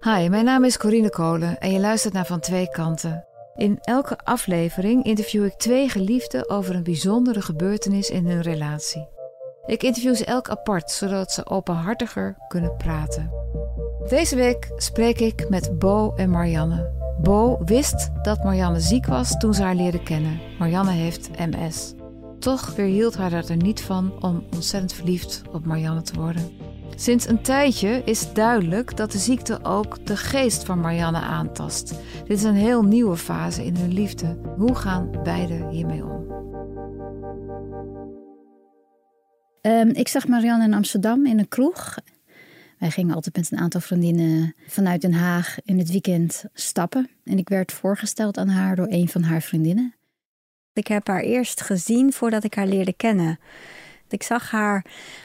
Hi, mijn naam is Corine Kolen en je luistert naar Van Twee Kanten. In elke aflevering interview ik twee geliefden over een bijzondere gebeurtenis in hun relatie. Ik interview ze elk apart, zodat ze openhartiger kunnen praten. Deze week spreek ik met Bo en Marianne. Bo wist dat Marianne ziek was toen ze haar leerde kennen. Marianne heeft MS. Toch weerhield haar er niet van om ontzettend verliefd op Marianne te worden. Sinds een tijdje is duidelijk dat de ziekte ook de geest van Marianne aantast. Dit is een heel nieuwe fase in hun liefde. Hoe gaan beiden hiermee om? Um, ik zag Marianne in Amsterdam in een kroeg. Wij gingen altijd met een aantal vriendinnen vanuit Den Haag in het weekend stappen. En ik werd voorgesteld aan haar door een van haar vriendinnen. Ik heb haar eerst gezien voordat ik haar leerde kennen. Ik zag haar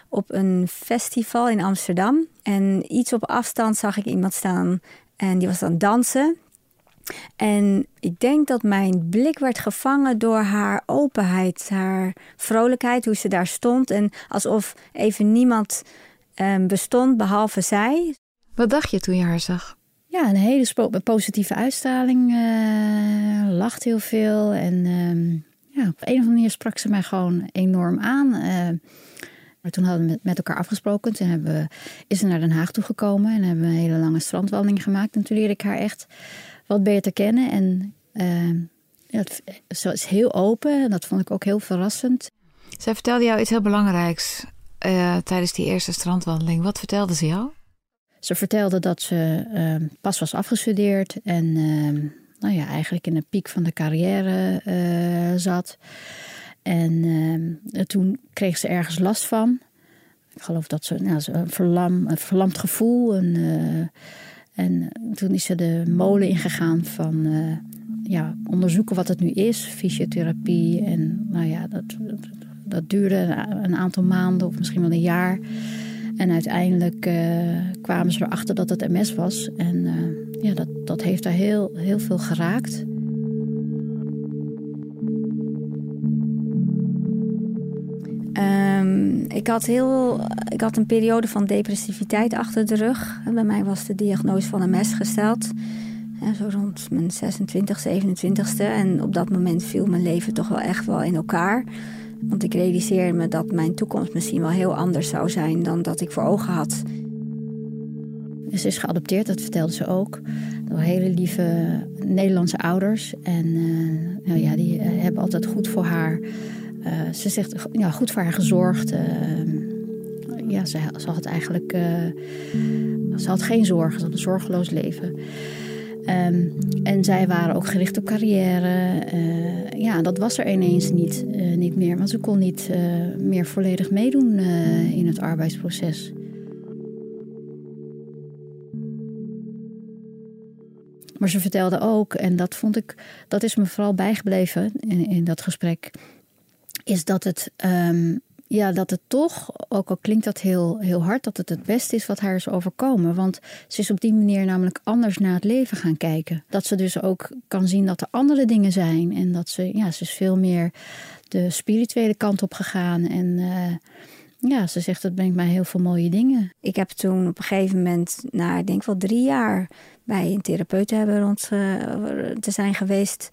op een festival in Amsterdam. En iets op afstand zag ik iemand staan en die was aan het dansen. En ik denk dat mijn blik werd gevangen door haar openheid, haar vrolijkheid, hoe ze daar stond. En alsof even niemand um, bestond behalve zij. Wat dacht je toen je haar zag? Ja, een hele positieve uitstraling. Uh, lacht heel veel. En uh, ja, op een of andere manier sprak ze mij gewoon enorm aan. Uh, maar toen hadden we met elkaar afgesproken. Toen hebben we, is ze naar Den Haag toegekomen en hebben we een hele lange strandwandeling gemaakt. En toen leerde ik haar echt wat beter kennen. En uh, ze is heel open en dat vond ik ook heel verrassend. Zij vertelde jou iets heel belangrijks uh, tijdens die eerste strandwandeling. Wat vertelde ze jou? Ze vertelde dat ze uh, pas was afgestudeerd en nou ja, eigenlijk in de piek van de carrière uh, zat. En ehm, toen kreeg ze ergens last van. Ik geloof dat ze nou, een, een verlamd gevoel. En, en toen is ze de molen ingegaan van ja, onderzoeken wat het nu is, fysiotherapie. En nou ja, dat, dat duurde een aantal maanden of misschien wel een jaar. En uiteindelijk kwamen ze erachter dat het MS was. En ja, dat, dat heeft haar heel, heel veel geraakt. Um, ik, had heel, ik had een periode van depressiviteit achter de rug. Bij mij was de diagnose van MS gesteld. Zo rond mijn 26, 27ste. En op dat moment viel mijn leven toch wel echt wel in elkaar. Want ik realiseerde me dat mijn toekomst misschien wel heel anders zou zijn dan dat ik voor ogen had. Ze is geadopteerd, dat vertelde ze ook. Door hele lieve Nederlandse ouders. En uh, nou ja, die uh, hebben altijd goed voor haar. Uh, ze zegt ja, goed voor haar gezorgd. ja, ze, had eigenlijk. ze had geen zorgen, ze had een zorgeloos leven. Um, en zij waren ook gericht op carrière. Ja, dat was er ineens niet, niet meer. Want ze kon niet meer volledig meedoen in het arbeidsproces. Maar ze vertelde ook, en dat vond ik, dat is me vooral bijgebleven in, in dat gesprek, is dat het um, ja, dat het toch, ook al klinkt dat heel, heel hard, dat het het beste is wat haar is overkomen. Want ze is op die manier namelijk anders naar het leven gaan kijken. Dat ze dus ook kan zien dat er andere dingen zijn. En dat ze, ja, ze is veel meer de spirituele kant op gegaan. En uh, ja, ze zegt dat brengt mij heel veel mooie dingen. Ik heb toen op een gegeven moment, nou, ik denk wel drie jaar bij een therapeut hebben uh, te zijn geweest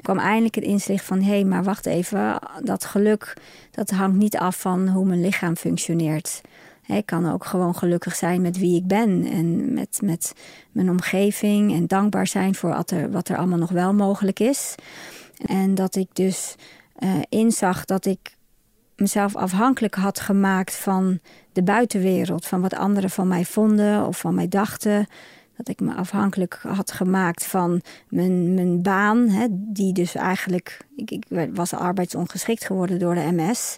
kwam eindelijk het inzicht van... hé, hey, maar wacht even, dat geluk dat hangt niet af van hoe mijn lichaam functioneert. Ik kan ook gewoon gelukkig zijn met wie ik ben en met, met mijn omgeving... en dankbaar zijn voor wat er, wat er allemaal nog wel mogelijk is. En dat ik dus uh, inzag dat ik mezelf afhankelijk had gemaakt van de buitenwereld... van wat anderen van mij vonden of van mij dachten dat ik me afhankelijk had gemaakt van mijn, mijn baan. Hè, die dus eigenlijk, ik, ik was arbeidsongeschikt geworden door de MS.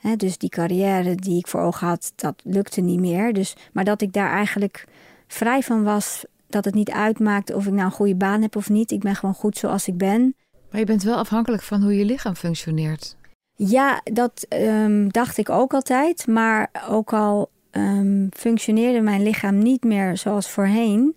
Hè, dus die carrière die ik voor ogen had, dat lukte niet meer. Dus, maar dat ik daar eigenlijk vrij van was, dat het niet uitmaakt of ik nou een goede baan heb of niet. Ik ben gewoon goed zoals ik ben. Maar je bent wel afhankelijk van hoe je lichaam functioneert. Ja, dat um, dacht ik ook altijd. Maar ook al um, functioneerde mijn lichaam niet meer zoals voorheen,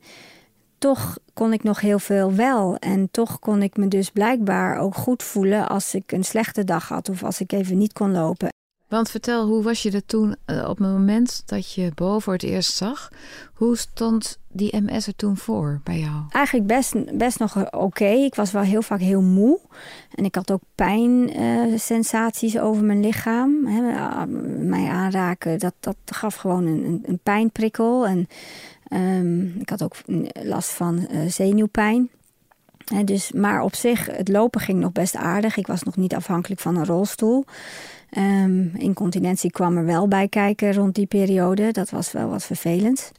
toch kon ik nog heel veel wel. En toch kon ik me dus blijkbaar ook goed voelen als ik een slechte dag had of als ik even niet kon lopen. Want vertel, hoe was je er toen eh, op het moment dat je boven voor het eerst zag? Hoe stond die MS er toen voor bij jou? Eigenlijk best, best nog oké. Ik was wel heel vaak heel moe. En ik had ook pijnsensaties uh, over mijn lichaam. Hè, mij aanraken, dat, dat gaf gewoon een, een pijnprikkel. En um, ik had ook last van zenuwpijn. dus, maar op zich, het lopen ging nog best aardig. Ik was nog niet afhankelijk van een rolstoel. Um, incontinentie kwam er wel bij kijken rond die periode. Dat was wel wat vervelend.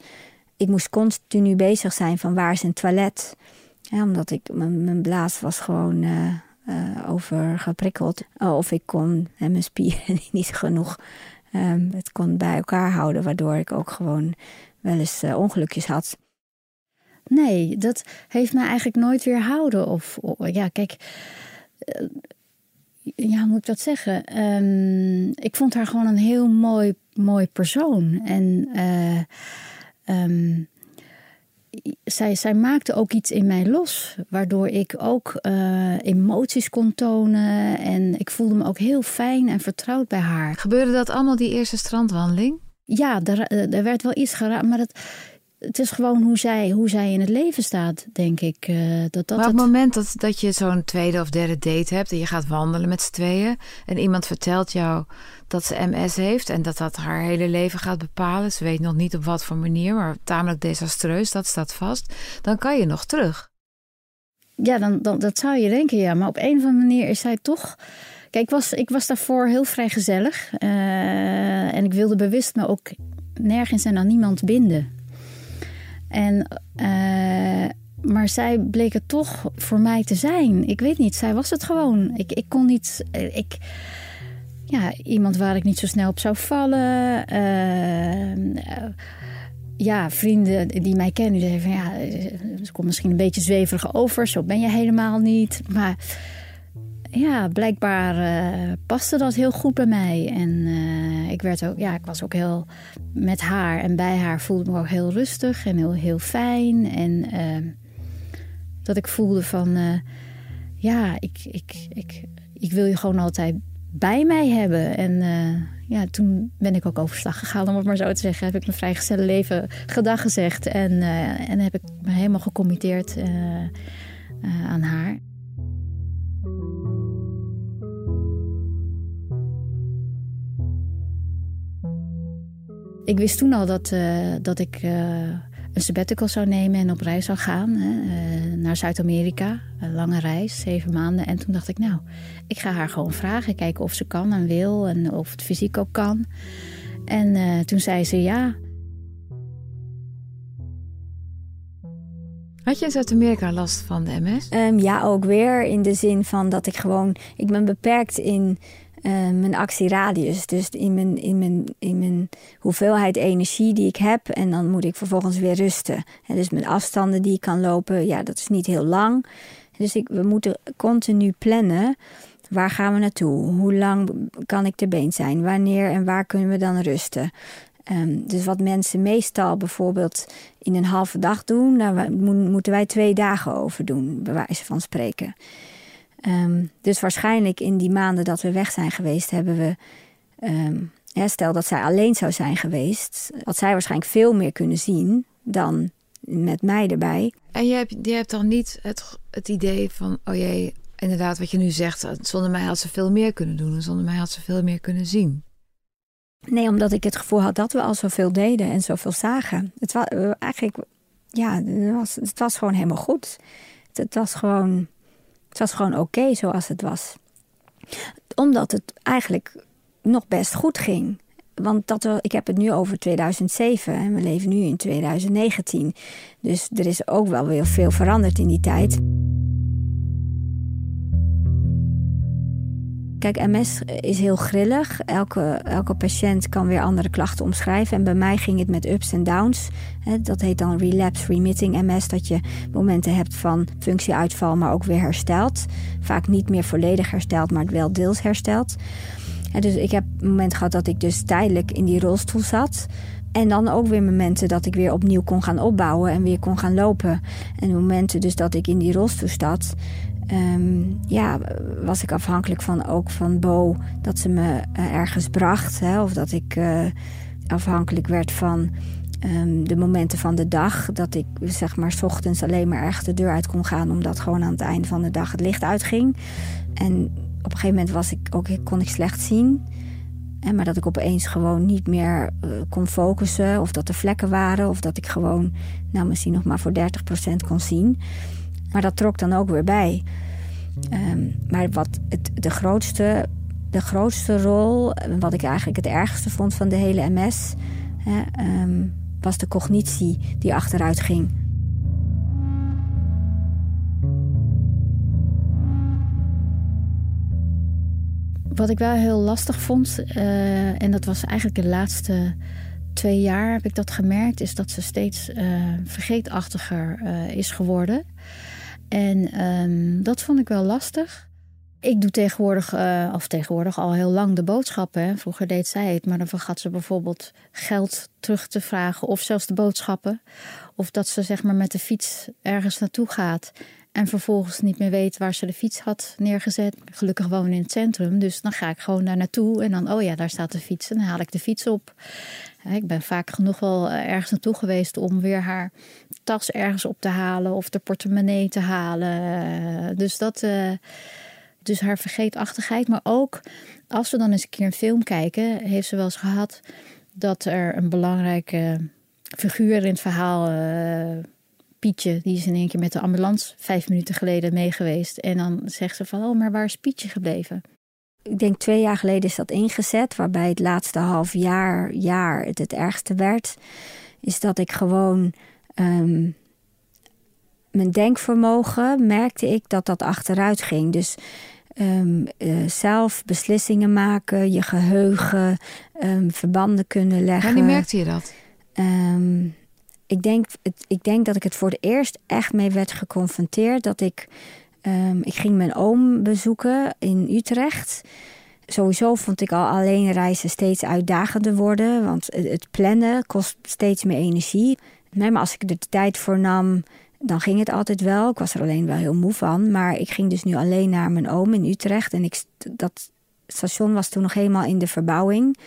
Ik moest continu bezig zijn van waar is een toilet. Ja, omdat ik, mijn, blaas was gewoon uh, uh, overgeprikkeld. Of ik kon hè, mijn spieren niet genoeg um, het kon bij elkaar houden. Waardoor ik ook gewoon wel eens uh, ongelukjes had. Nee, dat heeft mij eigenlijk nooit weerhouden. Of, of ja, kijk ja, hoe moet ik dat zeggen? Ehm, ik vond haar gewoon een heel mooi, mooi persoon. En uh, um, zij, zij maakte ook iets in mij los, waardoor ik ook uh, emoties kon tonen. En ik voelde me ook heel fijn en vertrouwd bij haar. Gebeurde dat allemaal die eerste strandwandeling? Ja, er, eh, er werd wel iets geraakt, maar dat het is gewoon hoe zij, hoe zij in het leven staat, denk ik. Uh, dat, dat maar op het moment dat, dat je zo'n tweede of derde date hebt en je gaat wandelen met z'n tweeën en iemand vertelt jou dat ze MS heeft en dat dat haar hele leven gaat bepalen, ze weet nog niet op wat voor manier, maar tamelijk desastreus, dat staat vast, dan kan je nog terug. Ja, dan, dan, dat zou je denken, ja. Maar op een of andere manier is zij toch. Kijk, ik was, ik was daarvoor heel vrij gezellig. Uh, en ik wilde bewust me ook nergens en aan niemand binden. En, uh, maar zij bleek het toch voor mij te zijn. Ik weet niet, zij was het gewoon. Ik, ik kon niet. Ik, ja, iemand waar ik niet zo snel op zou vallen. Uh, ja, vrienden die mij kennen, die zeggen van ja, ze komt misschien een beetje zweverig over. Zo ben je helemaal niet. Maar ja, blijkbaar uh, paste dat heel goed bij mij. En uh, ik werd ook, ja, ik was ook heel met haar en bij haar voelde me ook heel rustig en heel, heel fijn. En uh, dat ik voelde van, ja, ik, ik, ik, ik wil je gewoon altijd bij mij hebben. En ja, toen ben ik ook overslag gegaan, om het maar zo te zeggen. Heb ik mijn vrijgestelde leven gedag gezegd. En, en heb ik me helemaal gecommitteerd aan haar. Ik wist toen al dat, uh, dat ik uh, een sabbatical zou nemen en op reis zou gaan hè, uh, naar Zuid-Amerika. Een lange reis, zeven maanden. En toen dacht ik, nou, ik ga haar gewoon vragen, kijken of ze kan en wil en of het fysiek ook kan. En toen zei ze ja. Had je in Zuid-Amerika last van de MS? Um, ja, ook weer in de zin van dat ik gewoon... Ik ben beperkt in mijn actieradius. Dus in mijn, in, mijn, in mijn hoeveelheid energie die ik heb. En dan moet ik vervolgens weer rusten. En dus mijn afstanden die ik kan lopen, ja, dat is niet heel lang. Dus ik, we moeten continu plannen. Waar gaan we naartoe? Hoe lang kan ik te been zijn? Wanneer en waar kunnen we dan rusten? Um, dus wat mensen meestal bijvoorbeeld in een halve dag doen, daar moeten wij twee dagen over doen, bij wijze van spreken. Um, dus waarschijnlijk in die maanden dat we weg zijn geweest, hebben we. Um, ja, stel dat zij alleen zou zijn geweest, had zij waarschijnlijk veel meer kunnen zien dan met mij erbij. En je hebt, je hebt dan niet het, het idee van, oh jee, inderdaad, wat je nu zegt, zonder mij had ze veel meer kunnen doen en zonder mij had ze veel meer kunnen zien. Nee, omdat ik het gevoel had dat we al zoveel deden en zoveel zagen. Het was eigenlijk, ja, het was, het was gewoon helemaal goed. Het, het was gewoon het was gewoon oké zoals het was. Omdat het eigenlijk nog best goed ging. Want dat ik heb het nu over 2007 en we leven nu in 2019. Dus er is ook wel weer veel veranderd in die tijd. Kijk, MS is heel grillig. Elke, elke patiënt kan weer andere klachten omschrijven. En bij mij ging het met ups en downs. Dat heet dan relapse-remitting MS. Dat je momenten hebt van functieuitval, maar ook weer herstelt. Vaak niet meer volledig herstelt, maar wel deels herstelt. Dus ik heb een moment gehad dat ik dus tijdelijk in die rolstoel zat. En dan ook weer momenten dat ik weer opnieuw kon gaan opbouwen en weer kon gaan lopen. En momenten dus dat ik in die rolstoel zat ehm, ja, was ik afhankelijk van ook van Bo dat ze me eh, ergens bracht. Hè, of dat ik eh, afhankelijk werd van ehm, de momenten van de dag. Dat ik zeg maar s ochtends alleen maar ergens de deur uit kon gaan, omdat gewoon aan het einde van de dag het licht uitging. En op een gegeven moment was ik ook, kon ik slecht zien. En maar dat ik opeens gewoon niet meer uh, kon focussen. Of dat er vlekken waren. Of dat ik gewoon nou, misschien nog maar voor 30% kon zien. Maar dat trok dan ook weer bij. Um, maar wat het, de, grootste, de grootste rol, wat ik eigenlijk het ergste vond van de hele MS, hè, um, was de cognitie die achteruit ging. Wat ik wel heel lastig vond, uh, en dat was eigenlijk de laatste twee jaar heb ik dat gemerkt, is dat ze steeds uh, vergeetachtiger uh, is geworden. En um, dat vond ik wel lastig. Ik doe tegenwoordig, uh, of tegenwoordig al heel lang de boodschappen. Vroeger deed zij het, maar dan vergat ze bijvoorbeeld geld terug te vragen of zelfs de boodschappen. Of dat ze zeg maar met de fiets ergens naartoe gaat en vervolgens niet meer weet waar ze de fiets had neergezet. Gelukkig woon in het centrum, dus dan ga ik gewoon daar naartoe. En dan, oh ja, daar staat de fiets. En dan haal ik de fiets op. Ik ben vaak genoeg wel eh, ergens naartoe geweest om weer haar tas ergens op te halen of de portemonnee te halen. Dus dat. Uh, dus haar vergeetachtigheid. Maar ook als we dan eens een keer een film kijken, heeft ze wel eens gehad dat er een belangrijke figuur in het verhaal. Pietje, die is in één keer met de ambulance vijf minuten geleden meegeweest. En dan zegt ze van, oh, maar waar is Pietje gebleven? Ik denk twee jaar geleden is dat ingezet, waarbij het laatste half jaar, jaar het het ergste werd. Is dat ik gewoon um, mijn denkvermogen merkte ik dat dat achteruit ging. Dus um, uh, zelf beslissingen maken, je geheugen, um, verbanden kunnen leggen. Wanneer merkte je dat? Ik, denk, het, ik denk dat ik het voor het eerst echt mee werd geconfronteerd. Dat ik, um, ik ging mijn oom bezoeken in Utrecht. Sowieso vond ik al alleen reizen steeds uitdagender worden. Want het plannen kost steeds meer energie. Maar als ik er de tijd voor nam, dan ging het altijd wel. Ik was er alleen wel heel moe van. Maar ik ging dus nu alleen naar mijn oom in Utrecht. En ik, dat station was toen nog helemaal in de verbouwing.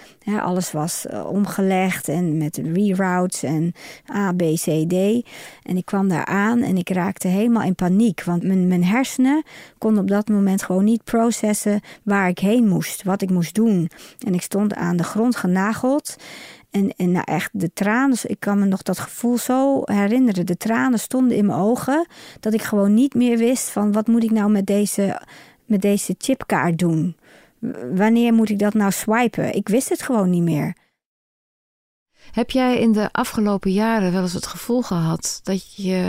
alles was uh, omgelegd en met reroutes en A, B, C, D. En ik kwam daar aan en ik raakte helemaal in paniek. Want mijn, mijn hersenen konden op dat moment gewoon niet processen waar ik heen moest, wat ik moest doen. En ik stond aan de grond genageld. En, en nou echt, de tranen, ik kan me nog dat gevoel zo herinneren. De tranen stonden in mijn ogen. Dat ik gewoon niet meer wist van wat moet ik nou met deze, met deze chipkaart doen wanneer moet ik dat nou swipen? Ik wist het gewoon niet meer. Heb jij in de afgelopen jaren wel eens het gevoel gehad dat je,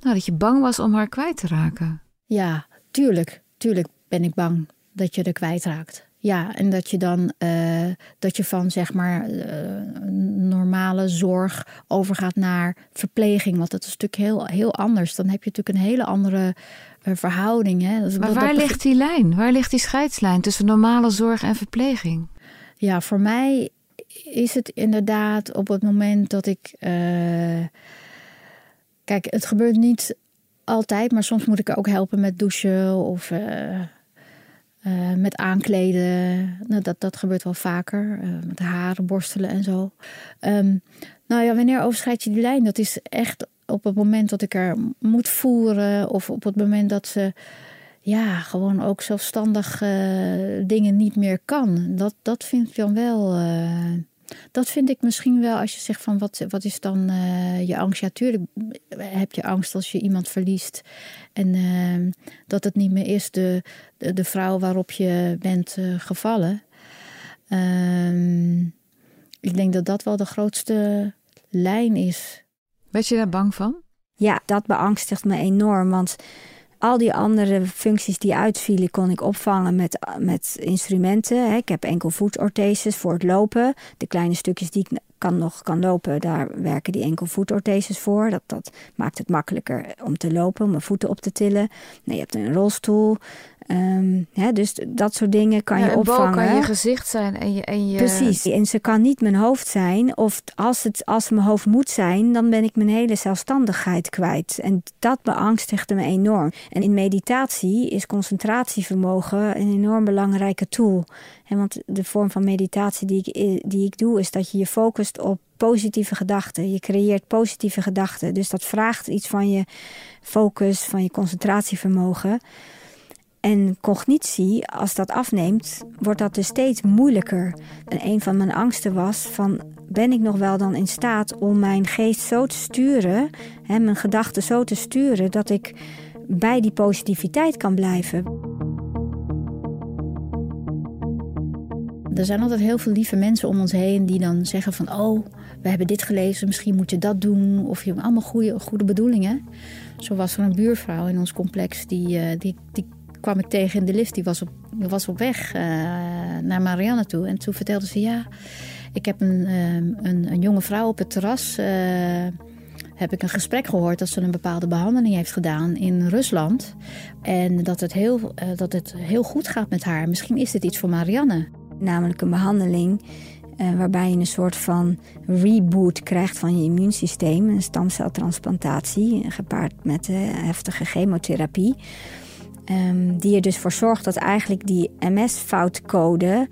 nou, dat je bang was om haar kwijt te raken? Ja, tuurlijk. Tuurlijk ben ik bang dat je er kwijtraakt. Ja, en dat je dan uh, dat je van zeg maar uh, normale zorg overgaat naar verpleging. Want dat is natuurlijk heel, heel anders. Dan heb je natuurlijk een hele andere verhouding. Hè? maar waar ligt die lijn? Waar ligt die scheidslijn tussen normale zorg en verpleging? Ja, voor mij is het inderdaad op het moment dat ik. Uh... Kijk, het gebeurt niet altijd, maar soms moet ik ook helpen met douchen of uh, uh, met aankleden. Nou, dat, dat gebeurt wel vaker. met haren borstelen en zo. Um, nou ja, wanneer overschrijd je die lijn? Dat is echt op het moment dat ik er moet voeren of op het moment dat ze ja, gewoon ook zelfstandig uh, dingen niet meer kan. Dat, dat vind ik dan wel. Uh, dat vind ik misschien wel als je zegt van wat, wat is dan uh, je angst? Ja, tuurlijk heb je angst als je iemand verliest. En dat het niet meer is de, de, de vrouw waarop je bent gevallen. Ehm, ik denk dat dat wel de grootste lijn is. Werd je daar bang van? Ja, dat beangstigt me enorm. Want al die andere functies die uitvielen, kon ik opvangen met, met instrumenten. Ik heb enkel voetortheses voor het lopen. De kleine stukjes die ik kan nog kan lopen, daar werken die enkel voetortheses voor. Dat, dat maakt het makkelijker om te lopen, om mijn voeten op te tillen. Nee, je hebt een rolstoel. Ehm, hè, dus dat soort dingen kan Ja, je een bal opvangen. kan je gezicht zijn en je... En je Precies. En ze kan niet mijn hoofd zijn. Of als het als mijn hoofd moet zijn, dan ben ik mijn hele zelfstandigheid kwijt. En dat beangstigde me enorm. En in meditatie is concentratievermogen een enorm belangrijke tool. En want de vorm van meditatie die ik, die ik doe, is dat je je focust op positieve gedachten. Je creëert positieve gedachten. Dus dat vraagt iets van je focus, van je concentratievermogen. En cognitie, als dat afneemt, wordt dat dus steeds moeilijker. En een van mijn angsten was van, ben ik nog wel dan in staat om mijn geest zo te sturen, hè, mijn gedachten zo te sturen, dat ik bij die positiviteit kan blijven. Er zijn altijd heel veel lieve mensen om ons heen die dan zeggen van... oh, we hebben dit gelezen, misschien moet je dat doen. Of je hebt allemaal goede, goede bedoelingen. Zo was er een buurvrouw in ons complex, die, eh, die, die kwam ik tegen in de lift. Die was op, die was op weg uh, naar Marianne toe. En toen vertelde ze, ja, ik heb een, uh, een, een, jonge vrouw op het terras... Uh, heb ik een gesprek gehoord dat ze een bepaalde behandeling heeft gedaan in Rusland. En dat het heel, dat het heel goed gaat met haar. Misschien is dit iets voor Marianne. Namelijk een behandeling waarbij je een soort van reboot krijgt van je immuunsysteem. Een stamceltransplantatie, gepaard met heftige chemotherapie. Um, die er dus voor zorgt dat eigenlijk die MS-foutcode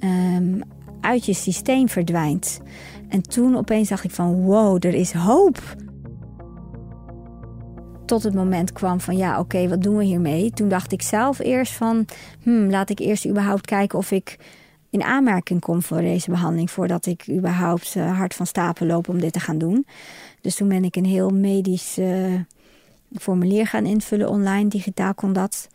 um, uit je systeem verdwijnt. En toen opeens dacht ik van wow, er is hoop. Tot het moment kwam van ja, oké, wat doen we hiermee? Toen dacht ik zelf eerst van, hmm, laat ik eerst überhaupt kijken of ik in aanmerking kom voor deze behandeling, voordat ik überhaupt uh, hard van stapel loop om dit te gaan doen. Dus toen ben ik een heel medisch formulier gaan invullen online, digitaal kon dat.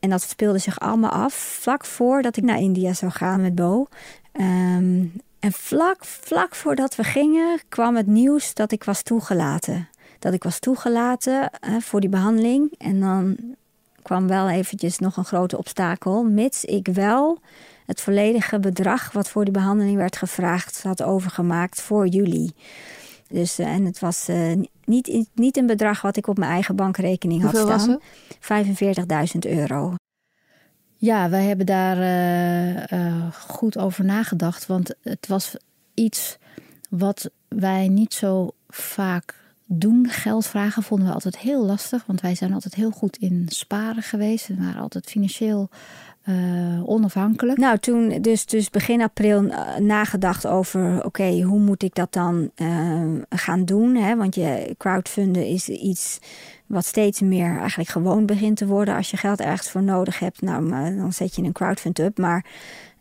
En dat speelde zich allemaal af vlak voordat ik naar India zou gaan met Bo. Um, en vlak, vlak voordat we gingen kwam het nieuws dat ik was toegelaten. Dat ik was toegelaten voor die behandeling. En dan kwam wel eventjes nog een grote obstakel, mits ik wel het volledige bedrag wat voor die behandeling werd gevraagd had overgemaakt voor juli. Dus, uh, en het was uh, niet, niet een bedrag wat ik op mijn eigen bankrekening had Hoeveel staan. 45.000 euro. Ja, wij hebben daar uh, goed over nagedacht. Want het was iets wat wij niet zo vaak doen. Geld vragen vonden we altijd heel lastig. Want wij zijn altijd heel goed in sparen geweest. We waren altijd financieel uh, onafhankelijk. Nou, toen dus, dus begin april uh, nagedacht over... oké, hoe moet ik dat dan uh, gaan doen? Hè? Want je crowdfunden is iets wat steeds meer eigenlijk gewoon begint te worden. Als je geld ergens voor nodig hebt, nou, dan zet je een crowdfund up. Maar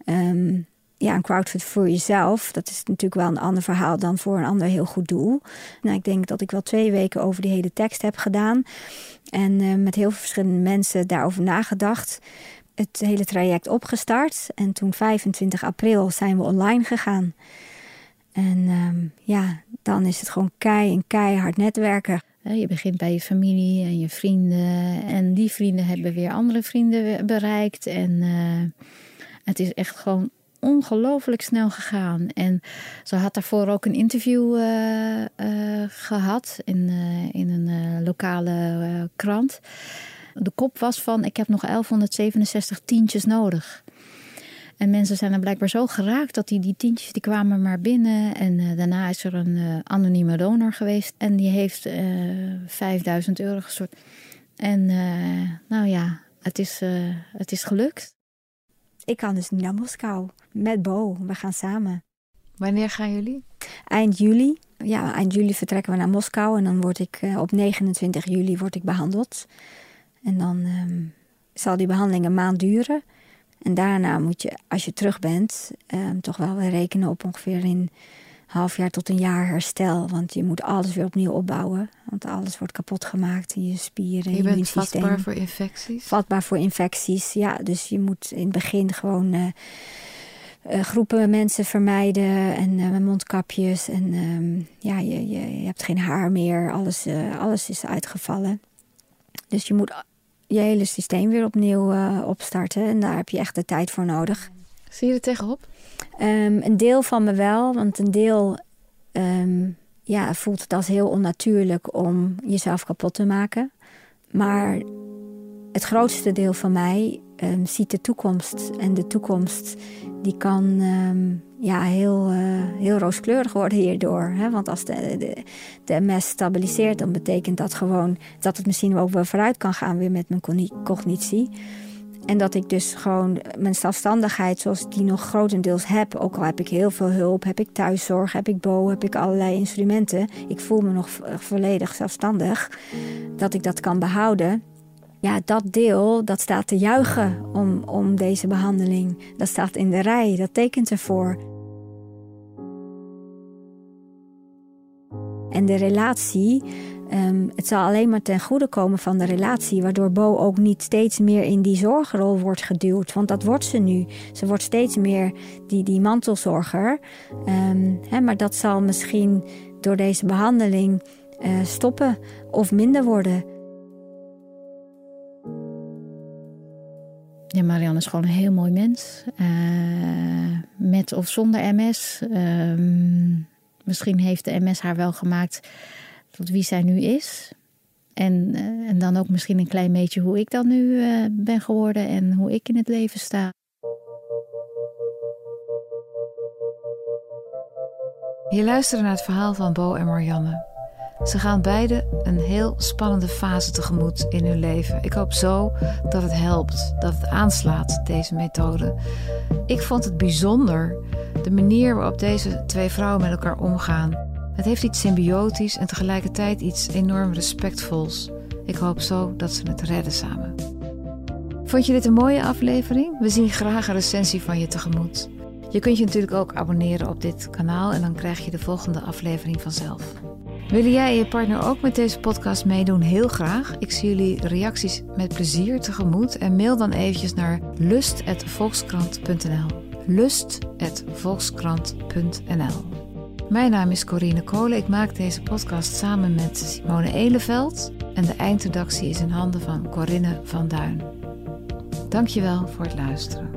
um, ja, een crowdfund voor jezelf, dat is natuurlijk wel een ander verhaal dan voor een ander heel goed doel. Nou, ik denk dat ik wel twee weken over die hele tekst heb gedaan. En met heel veel verschillende mensen daarover nagedacht het hele traject opgestart. En toen 25 april zijn we online gegaan. En um, ja, dan is het gewoon kei en keihard netwerken. Je begint bij je familie en je vrienden. En die vrienden hebben weer andere vrienden bereikt. En uh, het is echt gewoon ongelooflijk snel gegaan. En ze had daarvoor ook een interview uh, uh, gehad in, in een lokale krant de kop was van ik heb nog 1167 tientjes nodig. En mensen zijn er blijkbaar zo geraakt dat die, die tientjes die kwamen maar binnen. En uh, daarna is er een uh, anonieme donor geweest. En die heeft uh, 5000 euro gestort. En nou ja, het is, het is gelukt. Ik kan dus naar Moskou met Bo. We gaan samen. Wanneer gaan jullie? Eind juli. Ja, eind juli vertrekken we naar Moskou. En dan word ik op 29 juli word ik behandeld. En dan um, zal die behandeling een maand duren. En daarna moet je, als je terug bent, um, toch wel weer rekenen op ongeveer een half jaar tot een jaar herstel. Want je moet alles weer opnieuw opbouwen. Want alles wordt kapot gemaakt in je spieren. Je bent vatbaar voor infecties? Vatbaar voor infecties, ja. Dus je moet in het begin gewoon uh, uh, groepen mensen vermijden. En uh, mondkapjes. En um, ja, je, je, je, hebt geen haar meer. Alles, alles is uitgevallen. Dus je moet je hele systeem weer opnieuw uh, opstarten. En daar heb je echt de tijd voor nodig. Zie je er tegenop? Um, een deel van me wel, want een deel um, ja, voelt het als heel onnatuurlijk om jezelf kapot te maken. Maar het grootste deel van mij ehm, ziet de toekomst. En de toekomst die kan ehm, ja, heel, uh, heel rooskleurig worden hierdoor. Hè? Want als de, de, de, MS stabiliseert, dan betekent dat gewoon dat het misschien ook wel vooruit kan gaan weer met mijn cognitie. En dat ik dus gewoon mijn zelfstandigheid, zoals ik die nog grotendeels heb, ook al heb ik heel veel hulp, heb ik thuiszorg, heb ik bo, heb ik allerlei instrumenten. Ik voel me nog volledig zelfstandig, dat ik dat kan behouden. Ja, dat deel, dat staat te juichen om, om deze behandeling. Dat staat in de rij, dat tekent ervoor. En de relatie, um, het zal alleen maar ten goede komen van de relatie, waardoor Bo ook niet steeds meer in die zorgrol wordt geduwd. Want dat wordt ze nu. Ze wordt steeds meer die, die mantelzorger. Um, hè, maar dat zal misschien door deze behandeling uh, stoppen of minder worden. Ja, Marianne is gewoon een heel mooi mens. Uh, met of zonder MS. Um, Misschien heeft de MS haar wel gemaakt tot wie zij nu is. En, uh, en dan ook misschien een klein beetje hoe ik dan nu uh, ben geworden en hoe ik in het leven sta. Je luistert naar het verhaal van Bo en Marianne. Ze gaan beide een heel spannende fase tegemoet in hun leven. Ik hoop zo dat het helpt, dat het aanslaat, deze methode. Ik vond het bijzonder de manier waarop deze twee vrouwen met elkaar omgaan. Het heeft iets symbiotisch en tegelijkertijd iets enorm respectvols. Ik hoop zo dat ze het redden samen. Vond je dit een mooie aflevering? We zien graag een recensie van je tegemoet. Je kunt je natuurlijk ook abonneren op dit kanaal en dan krijg je de volgende aflevering vanzelf. Willen jij en je partner ook met deze podcast meedoen? Heel graag. Ik zie jullie reacties met plezier tegemoet en mail dan eventjes naar lust.volkskrant.nl lust.volkskrant.nl. Mijn naam is Corine Kolen. Ik maak deze podcast samen met Simone Eleveld. En de eindredactie is in handen van Corinne van Duin. Dankjewel voor het luisteren.